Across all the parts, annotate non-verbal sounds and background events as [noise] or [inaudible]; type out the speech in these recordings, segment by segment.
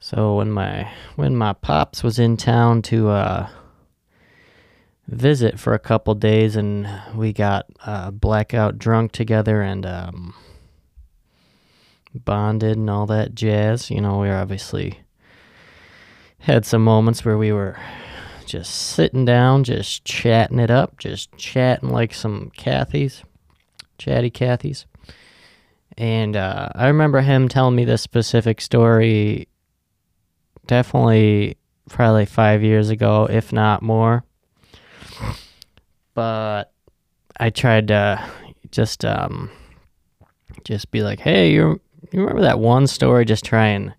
So when my when my pops was in town to uh, visit for a couple days, and we got uh, blackout drunk together and um, bonded and all that jazz. You know, we obviously had some moments where we were just sitting down, just chatting it up, just chatting like some Cathys, chatty Cathys. And uh, I remember him telling me this specific story definitely probably five years ago, if not more. But I tried to just um, just be like, hey, you you remember that one story? Just try and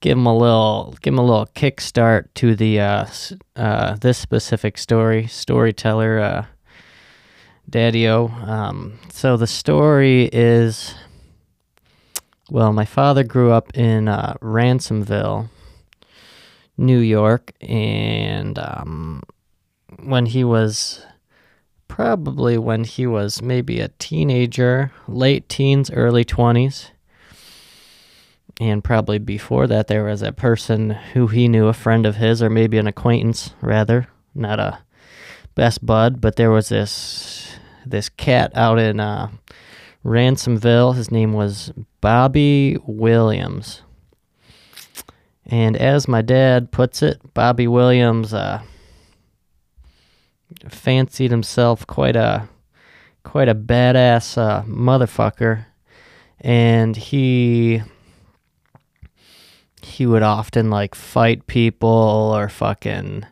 give him a little give him a little kickstart to the uh, uh, this specific story storyteller uh, Daddy-O. Um, so the story is well, my father grew up in uh, Ransomville, New York, and um, when he was probably when he was maybe a teenager, late teens, early 20s, and probably before that, there was a person who he knew, a friend of his, or maybe an acquaintance, rather, not a best bud, but there was this this cat out in uh, Ransomville. His name was Bobby Williams. And as my dad puts it, Bobby Williams uh, fancied himself quite a quite a badass uh, motherfucker, and he he would often like fight people or fucking.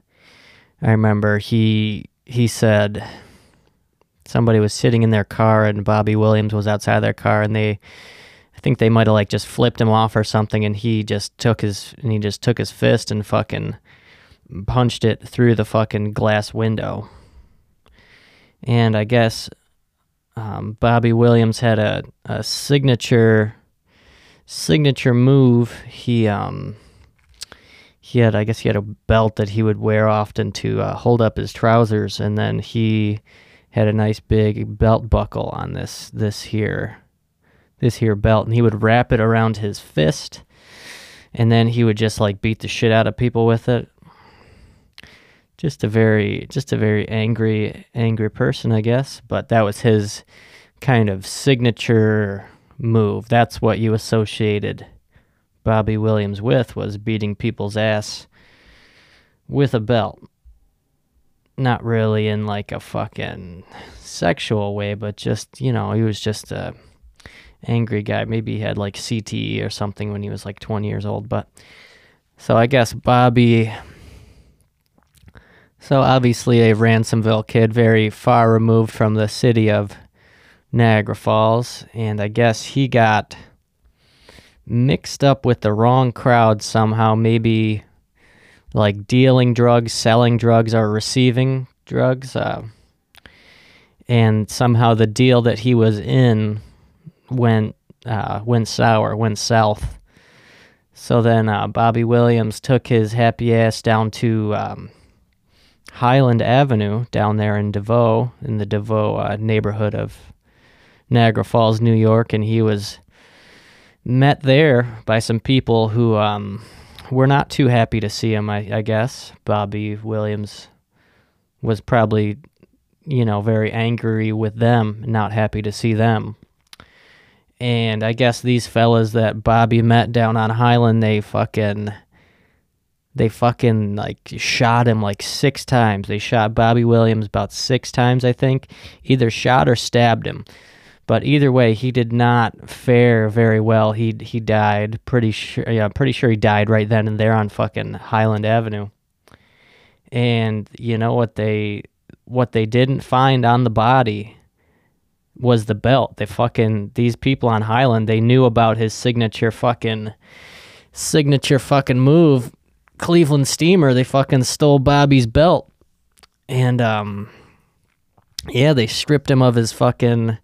I remember he he said somebody was sitting in their car and Bobby Williams was outside their car and they think they might have like just flipped him off or something and he just took his and he just took his fist and fucking punched it through the fucking glass window. And I guess um, Bobby Williams had a, a signature signature move. He um he had I guess he had a belt that he would wear often to uh, hold up his trousers, and then he had a nice big belt buckle on this this here this here belt, and he would wrap it around his fist, and then he would just like beat the shit out of people with it. Just a very just a very angry angry person, I guess. But that was his kind of signature move. That's what you associated Bobby Williams with was beating people's ass with a belt. Not really in like a fucking sexual way, but just, you know, he was just a angry guy. Maybe he had like CTE or something when he was like 20 years old, but so I guess Bobby so obviously a Ransomville kid very far removed from the city of Niagara Falls, and I guess he got mixed up with the wrong crowd somehow. Maybe like dealing drugs, selling drugs, or receiving drugs. Uh, and somehow the deal that he was in went uh, went sour, went south. So then uh, Bobby Williams took his happy ass down to um, Highland Avenue down there in DeVeaux, in the DeVeaux uh, neighborhood of Niagara Falls, New York, and he was met there by some people who um, were not too happy to see him. I, I guess Bobby Williams was probably, you know, very angry with them, not happy to see them. And I guess these fellas that Bobby met down on Highland, they fucking they fucking like shot him like six times. They shot Bobby Williams about six times, I think. Either shot or stabbed him. But either way, he did not fare very well. He he died pretty sure. Yeah, I'm pretty sure he died right then and there on fucking Highland Avenue. And you know what they what they didn't find on the body was the belt. They fucking these people on Highland, they knew about his signature fucking signature fucking move, Cleveland Steamer. They fucking stole Bobby's belt. And um yeah, they stripped him of his fucking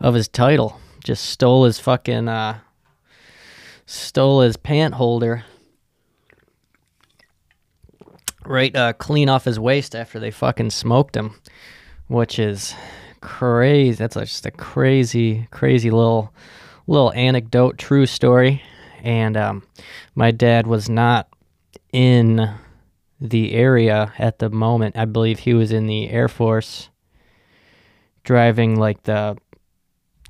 of his title. Just stole his fucking uh stole his pant holder right uh clean off his waist after they fucking smoked him, which is crazy. That's just a crazy crazy little little anecdote, true story. and um, my dad was not in the area at the moment. I believe he was in the Air Force driving like the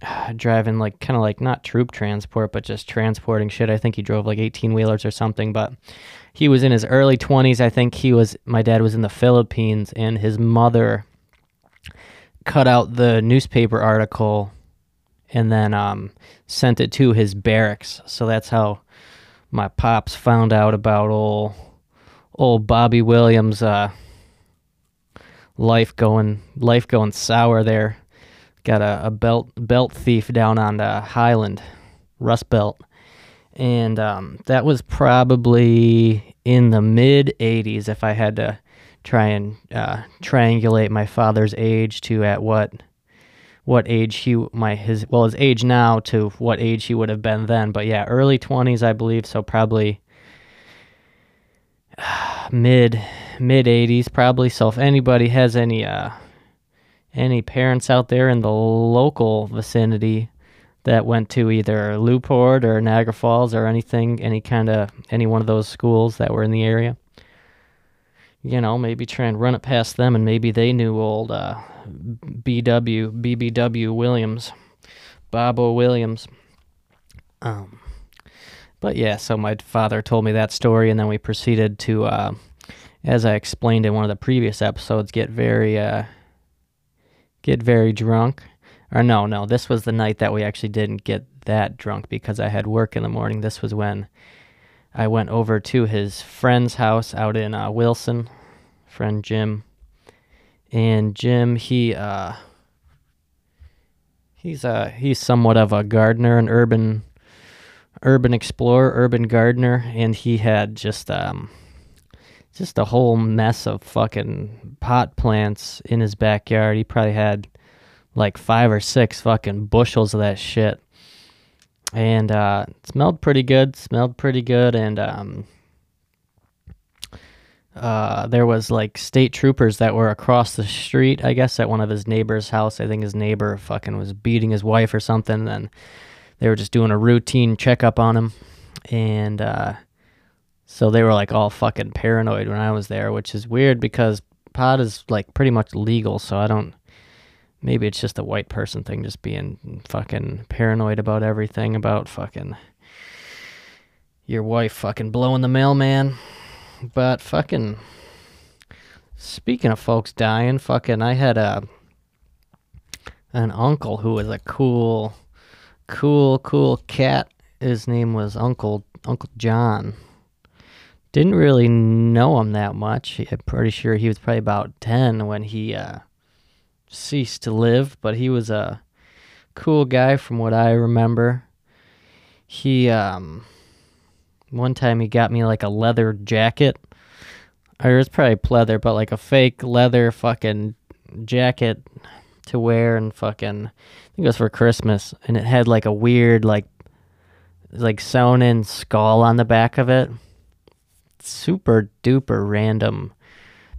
[sighs] driving like kind of like not troop transport but just transporting shit. I think he drove like 18 wheelers or something, but he was in his early 20s. I think he was my dad was in the Philippines and his mother cut out the newspaper article and then um, sent it to his barracks. So that's how my pops found out about old old Bobby Williams uh, life going life going sour there. Got a, a belt belt thief down on the Highland, Rust Belt, and um, that was probably in the mid '80s. If I had to try and uh, triangulate my father's age to at what what age he my his well his age now to what age he would have been then. But yeah, early 20s, I believe. So probably [sighs] mid mid 80s probably so if anybody has any uh any parents out there in the local vicinity that went to either Lew-Port or Niagara Falls or anything any kind of any one of those schools that were in the area you know maybe try and run it past them and maybe they knew old uh BW BBW Williams Bobo Williams um but yeah, so my father told me that story, and then we proceeded to, uh, as I explained in one of the previous episodes, get very, uh, get very drunk. Or no, no, this was the night that we actually didn't get that drunk because I had work in the morning. This was when I went over to his friend's house out in uh, Wilson, friend Jim, and Jim he uh, he's uh he's somewhat of a gardener, an urban urban explorer, urban gardener, and he had just um, just a whole mess of fucking pot plants in his backyard. He probably had like five or six fucking bushels of that shit, and uh, smelled pretty good. Smelled pretty good, and um, uh, there was like state troopers that were across the street. I guess at one of his neighbor's house. I think his neighbor fucking was beating his wife or something, and they were just doing a routine checkup on him, and uh, so they were like all fucking paranoid when I was there, which is weird because pot is like pretty much legal. So I don't. Maybe it's just a white person thing, just being fucking paranoid about everything, about fucking your wife fucking blowing the mailman. But fucking speaking of folks dying, fucking I had a an uncle who was a cool cool, cool cat. His name was Uncle Uncle John. Didn't really know him that much. I'm pretty sure he was probably about ten when he uh, ceased to live. But he was a cool guy, from what I remember. He um, one time he got me like a leather jacket. Or it's probably pleather, but like a fake leather fucking jacket to wear and fucking I think it was for Christmas, and it had like a weird like like sewn in skull on the back of it. Super duper random,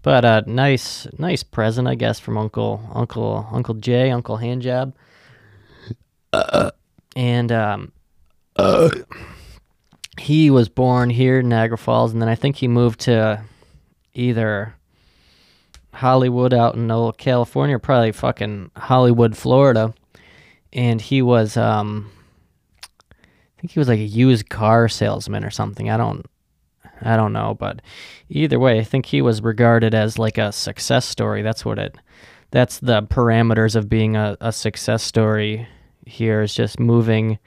but a nice nice present I guess from Uncle Uncle Uncle Jay Uncle Handjob. Uh, and um, uh, he was born here in Niagara Falls, and then I think he moved to either Hollywood out in old California, probably fucking Hollywood, Florida and he was um I think he was like a used car salesman or something. I don't I don't know, but either way, I think he was regarded as like a success story. That's what it that's the parameters of being a, a success story here is just moving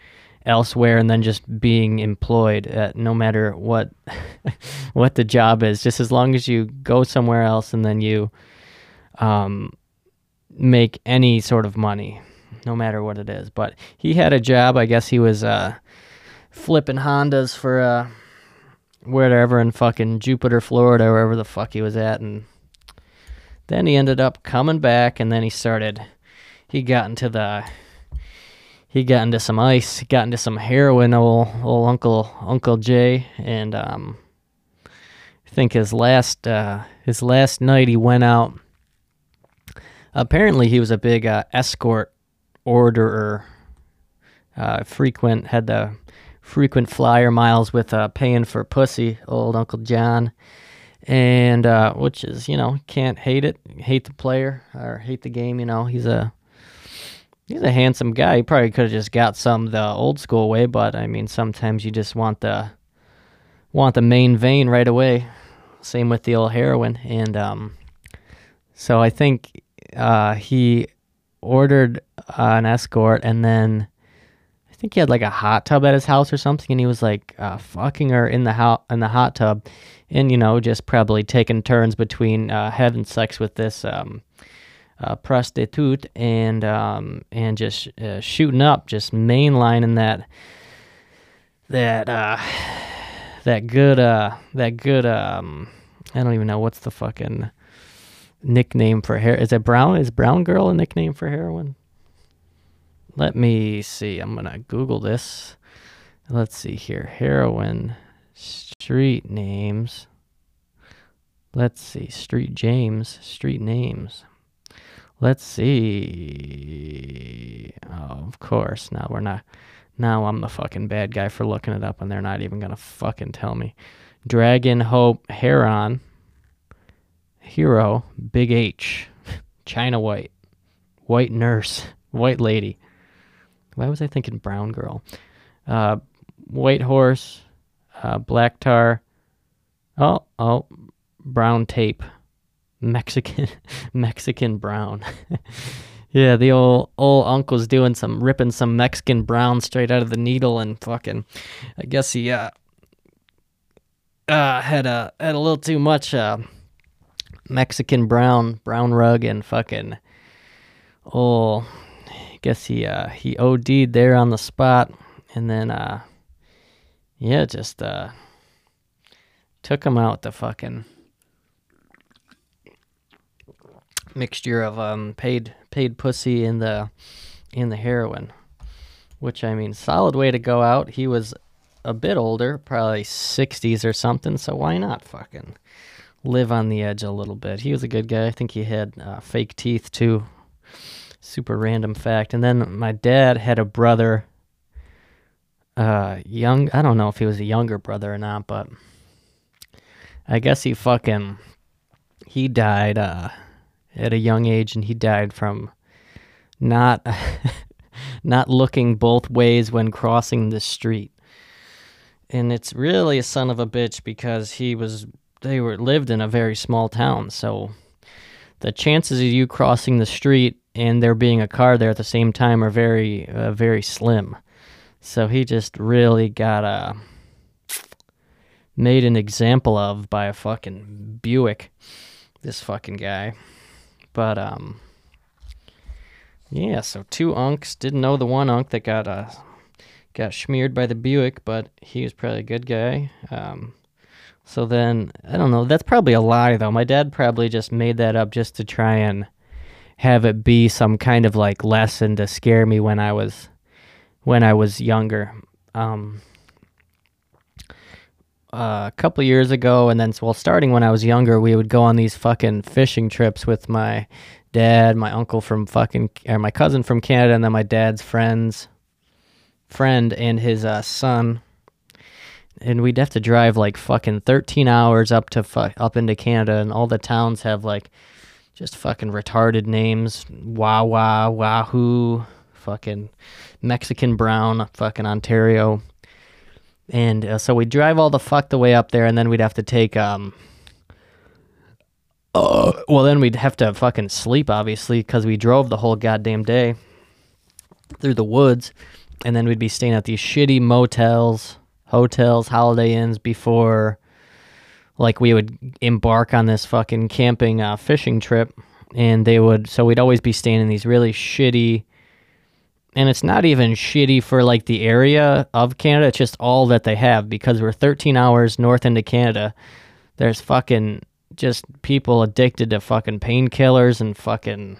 elsewhere and then just being employed at no matter what [laughs] what the job is just as long as you go somewhere else and then you um, make any sort of money no matter what it is. But he had a job. I guess he was uh, flipping Hondas for uh, wherever in fucking Jupiter, Florida, wherever the fuck he was at. And then he ended up coming back, and then he started. He got into the. He got into some ice. Got into some heroin. Old old Uncle Uncle Jay, and um, I think his last uh, his last night he went out. Apparently, he was a big uh, escort orderer, uh, frequent had the frequent flyer miles with uh, paying for pussy, old Uncle John, and uh, which is you know can't hate it, hate the player or hate the game. You know he's a he's a handsome guy. He probably could have just got some the old school way, but I mean sometimes you just want the want the main vein right away. Same with the old heroin, and um, so I think uh, he ordered uh, an escort, and then think he had like a hot tub at his house or something, and he was like uh, fucking her in the ho- in the hot tub, and you know just probably taking turns between uh, having sex with this um, uh, prostitute and um, and just uh, shooting up, just mainlining that that uh, that good uh that good um I don't even know what's the fucking nickname for hair. Is it brown? Is brown girl a nickname for heroin? Let me see. I'm gonna Google this. Let's see here. Heroin street names. Let's see. Street James. Street names. Let's see. Oh, of course. Now we're not. Now I'm the fucking bad guy for looking it up, and they're not even gonna fucking tell me. Dragon Hope Heron. Hero Big H. [laughs] China White. White Nurse. White Lady. Why was I thinking Brown Girl? Uh, White Horse. Uh, Black Tar. Oh, oh. Brown Tape. Mexican. [laughs] Mexican Brown. [laughs] Yeah, the old old uncle's doing some ripping some Mexican brown straight out of the needle and fucking I guess he uh uh had a had a little too much uh Mexican brown brown rug and fucking oh guess he uh he OD'd there on the spot and then uh yeah, just uh took him out the fucking mixture of um paid paid pussy in the in the heroin, which I mean, solid way to go out. He was a bit older, probably 60s or something, so why not fucking live on the edge a little bit? He was a good guy. I think he had uh, fake teeth too. Super random fact. And then my dad had a brother, uh, young. I don't know if he was a younger brother or not, but I guess he fucking he died. Uh, at a young age, and he died from not [laughs] not looking both ways when crossing the street. And it's really a son of a bitch because he was they were lived in a very small town, so the chances of you crossing the street and there being a car there at the same time are very uh, very slim. So he just really got a made an example of by a fucking Buick. This fucking guy. But um, yeah. So two unks didn't know the one unk that got uh got smeared by the Buick, but he was probably a good guy. Um, so then I don't know. That's probably a lie though. My dad probably just made that up just to try and have it be some kind of like lesson to scare me when I was when I was younger. Um, uh, a couple years ago, and then well, starting when I was younger, we would go on these fucking fishing trips with my dad, my uncle from fucking, or my cousin from Canada, and then my dad's friends, friend and his uh, son. And we'd have to drive like fucking 13 hours up to fu- up into Canada, and all the towns have like just fucking retarded names. Wawa, Wahoo, fucking Mexican Brown, fucking Ontario and uh, so we'd drive all the fuck the way up there, and then we'd have to take um. Uh, well, then we'd have to fucking sleep, obviously, because we drove the whole goddamn day through the woods, and then we'd be staying at these shitty motels, hotels, Holiday Inns before, like, we would embark on this fucking camping uh, fishing trip, and they would. So we'd always be staying in these really shitty and it's not even shitty for like the area of Canada. It's just all that they have because we're 13 hours north into Canada. There's fucking just people addicted to fucking painkillers and fucking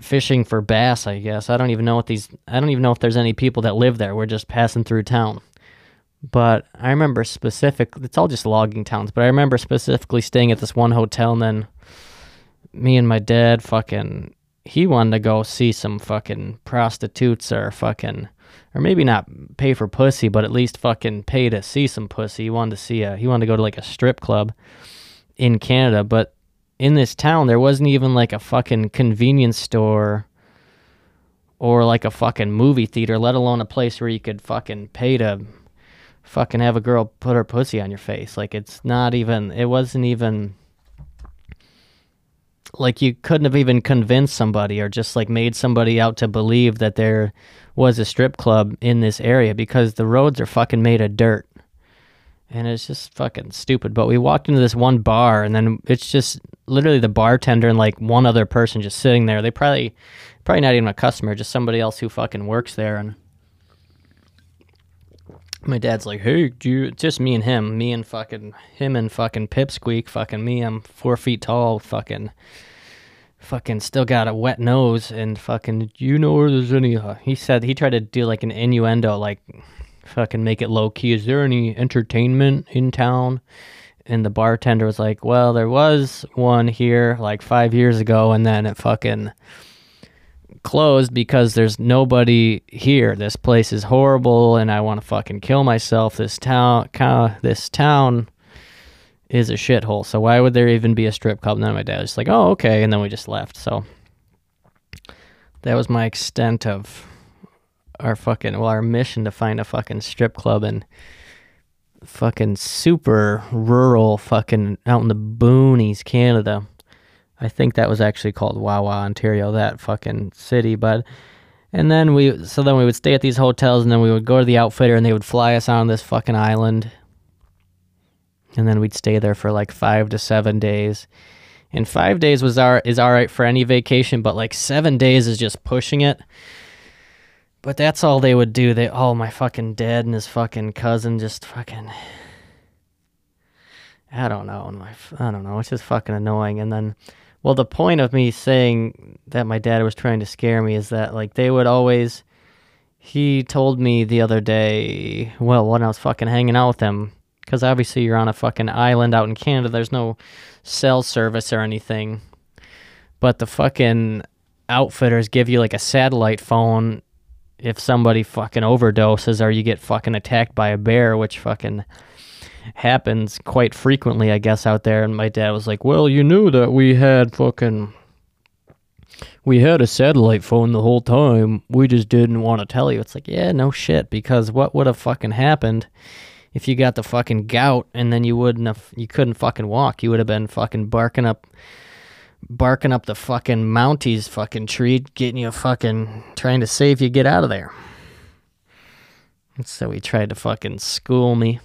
fishing for bass. I guess I don't even know what these. I don't even know if there's any people that live there. We're just passing through town. But I remember specific. It's all just logging towns. But I remember specifically staying at this one hotel, and then me and my dad fucking he wanted to go see some fucking prostitutes or fucking or maybe not pay for pussy, but at least fucking pay to see some pussy. He wanted to see a, he wanted to go to like a strip club in Canada, but in this town there wasn't even like a fucking convenience store or like a fucking movie theater, let alone a place where you could fucking pay to fucking have a girl put her pussy on your face. Like it's not even it wasn't even like you couldn't have even convinced somebody or just like made somebody out to believe that there was a strip club in this area because the roads are fucking made of dirt. And it's just fucking stupid. But we walked into this one bar and then it's just literally the bartender and like one other person just sitting there. They probably probably not even a customer, just somebody else who fucking works there and my dad's like, hey, do you, just me and him, me and fucking him and fucking Pipsqueak, fucking me. I'm four feet tall, fucking, fucking still got a wet nose, and fucking, you know where there's any? Uh, he said he tried to do like an innuendo, like fucking make it low key. Is there any entertainment in town? And the bartender was like, well, there was one here like five years ago, and then it fucking closed because there's nobody here. This place is horrible, and I want to fucking kill myself. This town, this town is a shithole. So why would there even be a strip club? And then my dad was like, "Oh, okay," and then we just left. So that was my extent of our fucking well, our mission to find a fucking strip club and fucking super rural fucking out in the boonies, Canada. I think that was actually called Wawa, Ontario, that fucking city. But and then we so then we would stay at these hotels and then we would go to the outfitter and they would fly us on this fucking island. And then we'd stay there for like five to seven days. And five days was our is alright for any vacation, but like seven days is just pushing it. But that's all they would do. They oh my fucking dad and his fucking cousin just fucking I don't know. My, I don't know. It's just fucking annoying. And then well, the point of me saying that my dad was trying to scare me is that like they would always. He told me the other day, well, when I was fucking hanging out with him, because obviously you're on a fucking island out in Canada. There's no cell service or anything, but the fucking outfitters give you like a satellite phone if somebody fucking overdoses or you get fucking attacked by a bear, which fucking happens quite frequently, I guess, out there. And my dad was like, "Well, you knew that we had fucking." We had a satellite phone the whole time. We just didn't want to tell you. It's like, yeah, no shit. Because what would have fucking happened if you got the fucking gout and then you wouldn't have, you couldn't fucking walk? You would have been fucking barking up, barking up the fucking Mounties fucking tree, getting you fucking, trying to save you, get out of there. And so he tried to fucking school me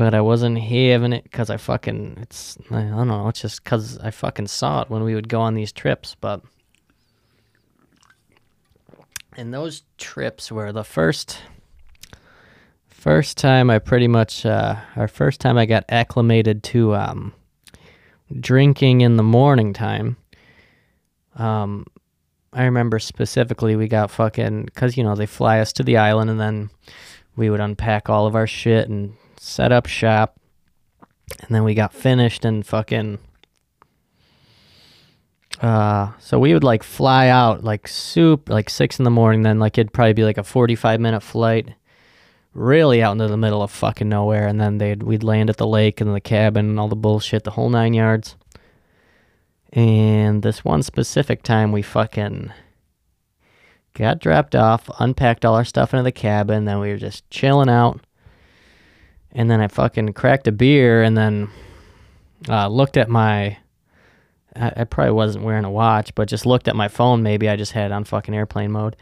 but I wasn't having it because I fucking it's I don't know it's just because I fucking saw it when we would go on these trips but and those trips were the first first time I pretty much uh, our first time I got acclimated to um, drinking in the morning time um I remember specifically we got fucking because you know they fly us to the island and then we would unpack all of our shit and set up shop, and then we got finished and fucking. Uh, so we would like fly out like soup like six in the morning. Then like it'd probably be like a forty-five minute flight, really out into the middle of fucking nowhere. And then they'd we'd land at the lake and the cabin and all the bullshit, the whole nine yards. And this one specific time, we fucking got dropped off, unpacked all our stuff into the cabin. Then we were just chilling out and then I fucking cracked a beer and then uh, looked at my. I, I, probably wasn't wearing a watch, but just looked at my phone. Maybe I just had on fucking airplane mode,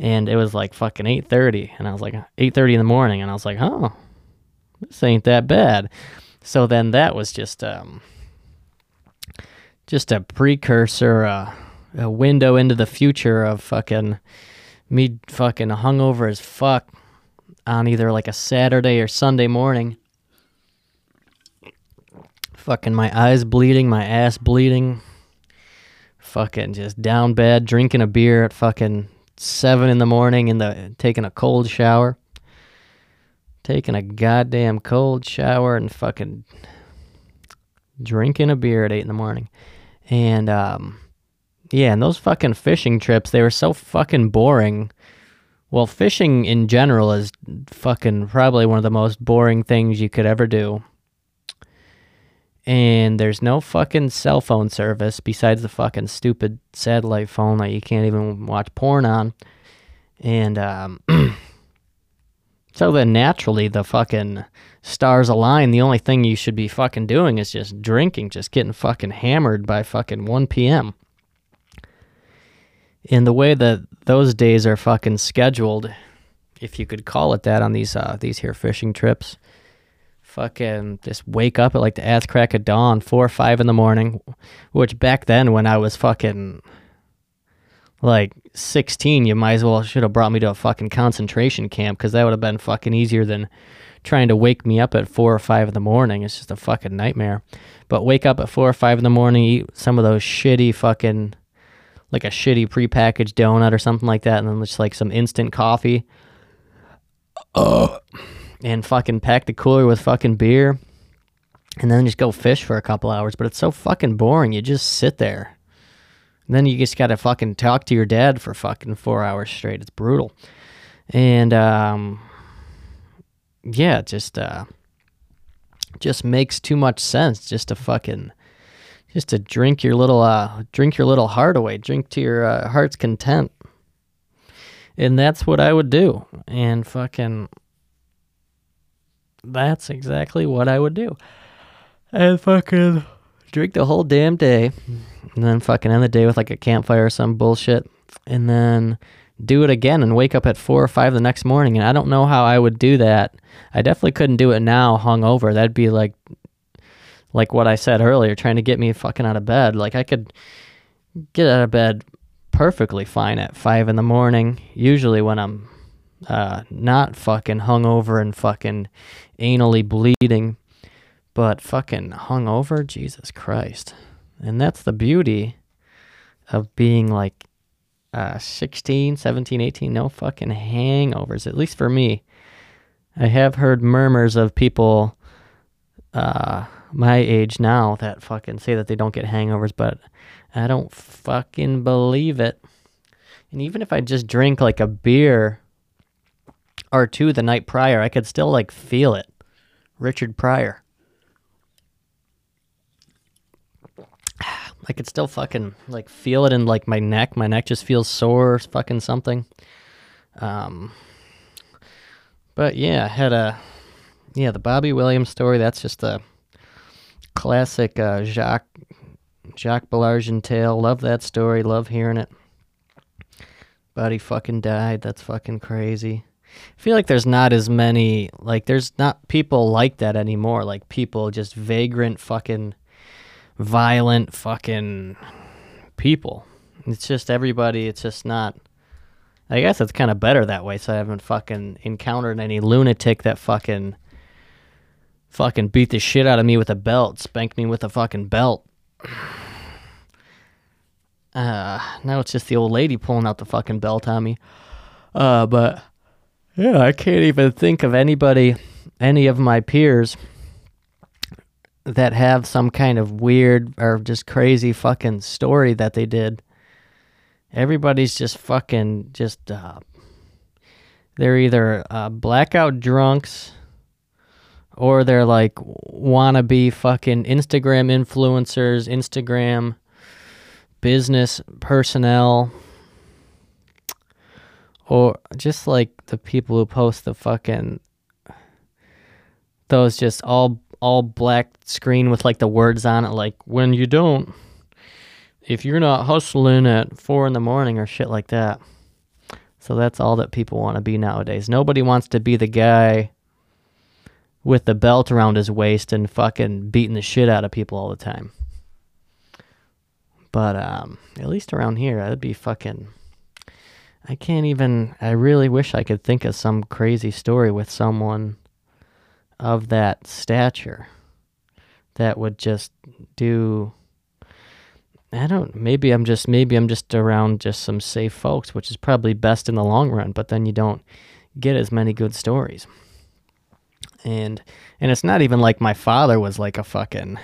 and it was like fucking eight thirty, and I was like eight thirty in the morning, and I was like, oh, this ain't that bad. So then that was just um, just a precursor, uh, a window into the future of fucking me fucking hungover as fuck on either like a Saturday or Sunday morning. Fucking my eyes bleeding, my ass bleeding. Fucking just down bed, drinking a beer at fucking seven in the morning in the taking a cold shower. Taking a goddamn cold shower and fucking drinking a beer at eight in the morning. And um yeah, and those fucking fishing trips, they were so fucking boring Well, fishing in general is fucking probably one of the most boring things you could ever do. And there's no fucking cell phone service besides the fucking stupid satellite phone that you can't even watch porn on. And um, [clears throat] so then naturally the fucking stars align. The only thing you should be fucking doing is just drinking, just getting fucking hammered by fucking 1 p.m. In the way that those days are fucking scheduled, if you could call it that on these uh, these here fishing trips, fucking just wake up at like the ass crack of dawn, four or five in the morning, which back then when I was fucking like 16, you might as well should have brought me to a fucking concentration camp because that would have been fucking easier than trying to wake me up at four or five in the morning. It's just a fucking nightmare. But wake up at four or five in the morning, eat some of those shitty fucking like a shitty prepackaged donut or something like that, and then just like some instant coffee. Uh, and fucking pack the cooler with fucking beer, and then just go fish for a couple hours. But it's so fucking boring. You just sit there. And then you just gotta fucking talk to your dad for fucking four hours straight. It's brutal. And um, yeah, just uh, just makes too much sense just to fucking just to drink your little uh drink your little heart away drink to your uh, heart's content and that's what i would do and fucking that's exactly what i would do. And fucking drink the whole damn day and then fucking end the day with like a campfire or some bullshit and then do it again and wake up at four or five the next morning. And i don't know how i would do that. I definitely couldn't do it now hungover. That'd be like like what I said earlier, trying to get me fucking out of bed. Like I could get out of bed perfectly fine at five in the morning, usually when I'm uh, not fucking hungover and fucking anally bleeding, but fucking hungover, Jesus Christ. And that's the beauty of being like uh, 16, 17, 18, no fucking hangovers, at least for me. I have heard murmurs of people uh, my age now that fucking say that they don't get hangovers, but I don't fucking believe it. And even if I just drink like a beer or two the night prior, I could still like feel it. Richard Pryor. [sighs] I could still fucking like feel it in like my neck. My neck just feels sore, fucking something. Um, but yeah, I had a yeah the Bobby Williams story. That's just a classic uh, Jacques Jacques Belargin tale. Love that story. Love hearing it. He fucking died. That's fucking crazy. I feel like there's not as many like there's not people like that anymore. Like people just vagrant fucking violent fucking people. It's just everybody. It's just not. I guess it's kind of better that way. So I haven't fucking encountered any lunatic that fucking fucking beat the shit out of me with a belt, spanked me with a fucking belt. [sighs] Uh, now it's just the old lady pulling out the fucking belt on me. Uh, but yeah, I can't even think of anybody, any of my peers that have some kind of weird or just crazy fucking story that they did. Everybody's just fucking just uh, they're either uh, blackout drunks or they're like wannabe fucking Instagram influencers, Instagram business personnel, or just like the people who post the fucking those just all all black screen with like the words on it, like when you don't, if you're not hustling at four in the morning or shit like that. So that's all that people want to be nowadays. Nobody wants to be the guy with the belt around his waist and fucking beating the shit out of people all the time. But um, at least around here, that'd be fucking. I can't even. I really wish I could think of some crazy story with someone of that stature that would just do. I don't. Maybe I'm just. Maybe I'm just around just some safe folks, which is probably best in the long run. But then you don't get as many good stories and and it's not even like my father was like a fucking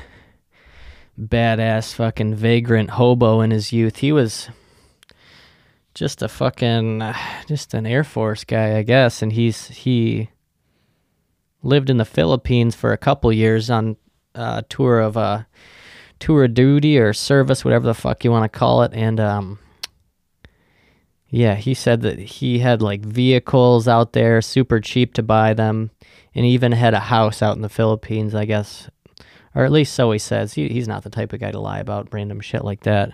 badass fucking vagrant hobo in his youth. He was just a fucking [sighs] just an Air Force guy, I guess, and he's he lived in the Philippines for a couple years on a tour of uh tour of duty or service, whatever the fuck you want to call it, and um yeah, he said that he had like vehicles out there, super cheap to buy them, and he even had a house out in the Philippines, I guess. Or at least so he says. He, he's not the type of guy to lie about random shit like that.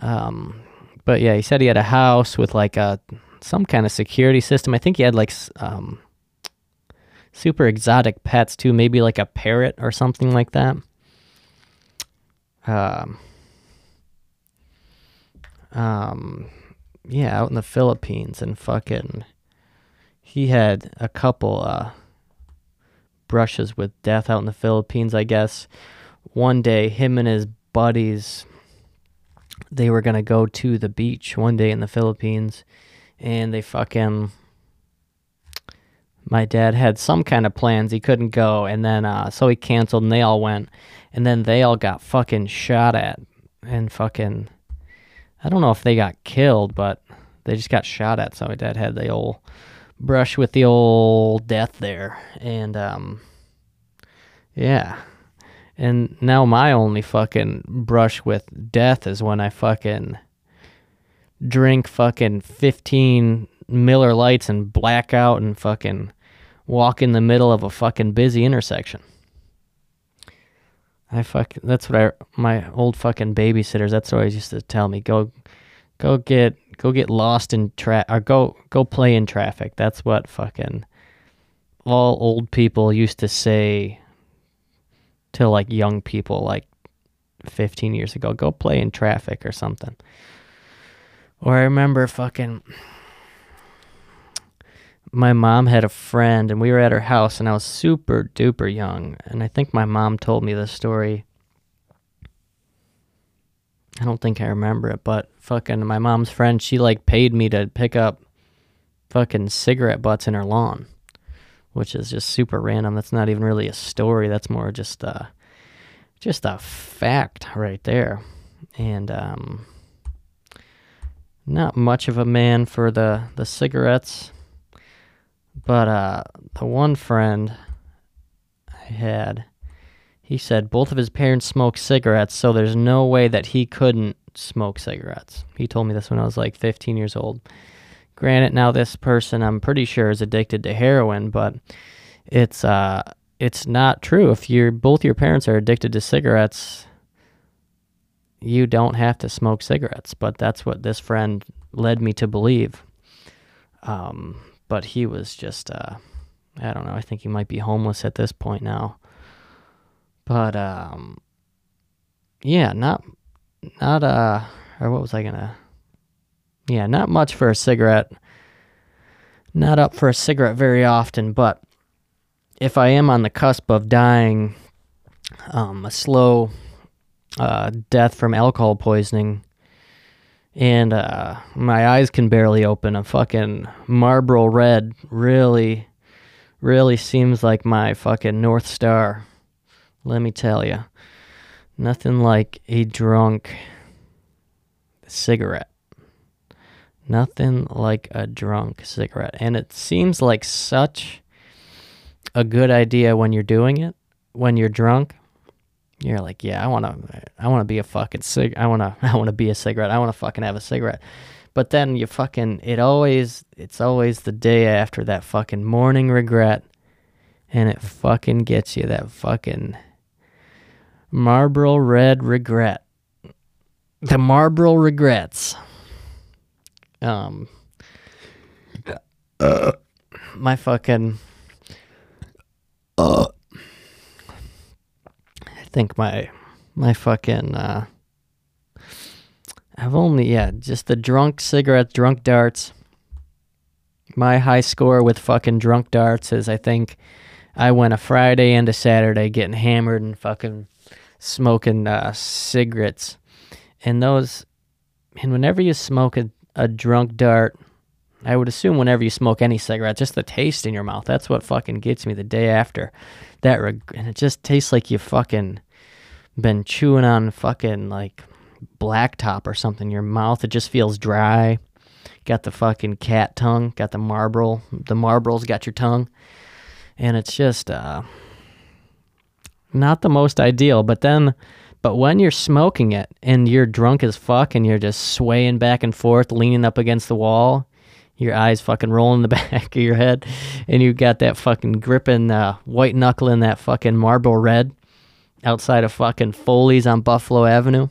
Um, but yeah, he said he had a house with like a some kind of security system. I think he had like um, super exotic pets too, maybe like a parrot or something like that. Um, um, yeah, out in the Philippines and fucking, he had a couple uh brushes with death out in the Philippines. I guess one day, him and his buddies they were gonna go to the beach one day in the Philippines, and they fucking. My dad had some kind of plans. He couldn't go, and then uh, so he canceled, and they all went, and then they all got fucking shot at, and fucking. I don't know if they got killed, but they just got shot at. So my dad had the old brush with the old death there, and um, yeah, and now my only fucking brush with death is when I fucking drink fucking 15 Miller Lights and black out and fucking walk in the middle of a fucking busy intersection. I fuck that's what I my old fucking babysitters that's what I used to tell me go go get go get lost in tra or go go play in traffic. That's what fucking all old people used to say to like young people like 15 years ago go play in traffic or something. Or i remember fucking my mom had a friend and we were at her house and i was super duper young. And i think my mom told me this story. I don't think i remember it but fucking my mom's friend she like paid me to pick up fucking cigarette butts in her lawn which is just super random. That's not even really a story. That's more just a, just a fact right there. And um, not much of a man for the, the cigarettes. But uh, the one friend I had, he said both of his parents smoked cigarettes, so there's no way that he couldn't smoke cigarettes. He told me this when I was like 15 years old. Granted, now this person I'm pretty sure is addicted to heroin, but it's uh it's not true. If you're both your parents are addicted to cigarettes, you don't have to smoke cigarettes. But that's what this friend led me to believe. Um, but he was just uh, I don't know. I think he might be homeless at this point now. But um, yeah, not not uh, or what was I gonna? Yeah, not much for a cigarette. Not up for a cigarette very often, but if I am on the cusp of dying um, a slow uh, death from alcohol poisoning, and uh, my eyes can barely open, a fucking Marlboro Red really, really seems like my fucking North Star. Let me tell you. Nothing like a drunk cigarette. Nothing like a drunk cigarette. And it seems like such a good idea when you're doing it, when you're drunk. You're like, yeah, I want to I want to be a fucking cig I want to [laughs] I want to be a cigarette. I want to fucking have a cigarette. But then you fucking it always it's always the day after that fucking morning regret and it fucking gets you that fucking Marlboro Red regret. The Marlboro regrets. Um, uh, my fucking. Uh, I think my my fucking. Uh, I've only yeah just the drunk cigarettes, drunk darts. My high score with fucking drunk darts is I think I went a Friday and a Saturday getting hammered and fucking smoking uh, cigarettes, and those. And whenever you smoke a a drunk dart. I would assume whenever you smoke any cigarette, just the taste in your mouth. That's what fucking gets me the day after. That reg- and it just tastes like you fucking been chewing on fucking like blacktop or something. Your mouth it just feels dry. got the fucking cat tongue, got the marble, the marbles got your tongue, and it's just uh, not the most ideal. But then, but when you're smoking it and you're drunk as fuck and you're just swaying back and forth, leaning up against the wall, your eyes fucking rolling the [laughs] back of your head, and you got that fucking gripping uh, white knuckle in that fucking Marlboro Red outside of fucking Foley's on Buffalo Avenue,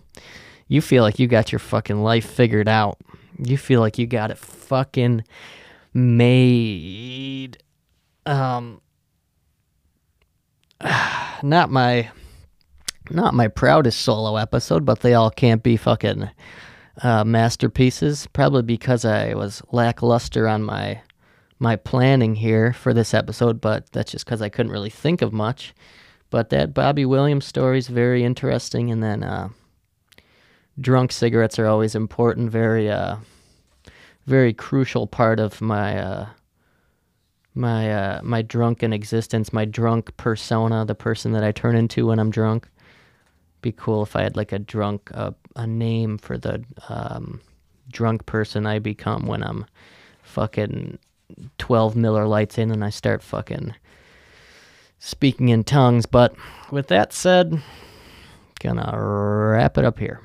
you feel like you got your fucking life figured out. You feel like you got it fucking made. Um, [sighs] not my, not my proudest solo episode, but they all can't be fucking uh, masterpieces. Probably because I was lackluster on my my planning here for this episode, but that's just because I couldn't really think of much. But that Bobby Williams story is very interesting, and then uh, drunk cigarettes are always important. Very, uh, very crucial part of my uh, my uh, my drunken existence, my drunk persona, the person that I turn into when I'm drunk. Be cool if I had like a drunk uh, a name for the um, drunk person I become when I'm fucking twelve Miller Lites in and I start fucking speaking in tongues. But with that said, gonna wrap it up here.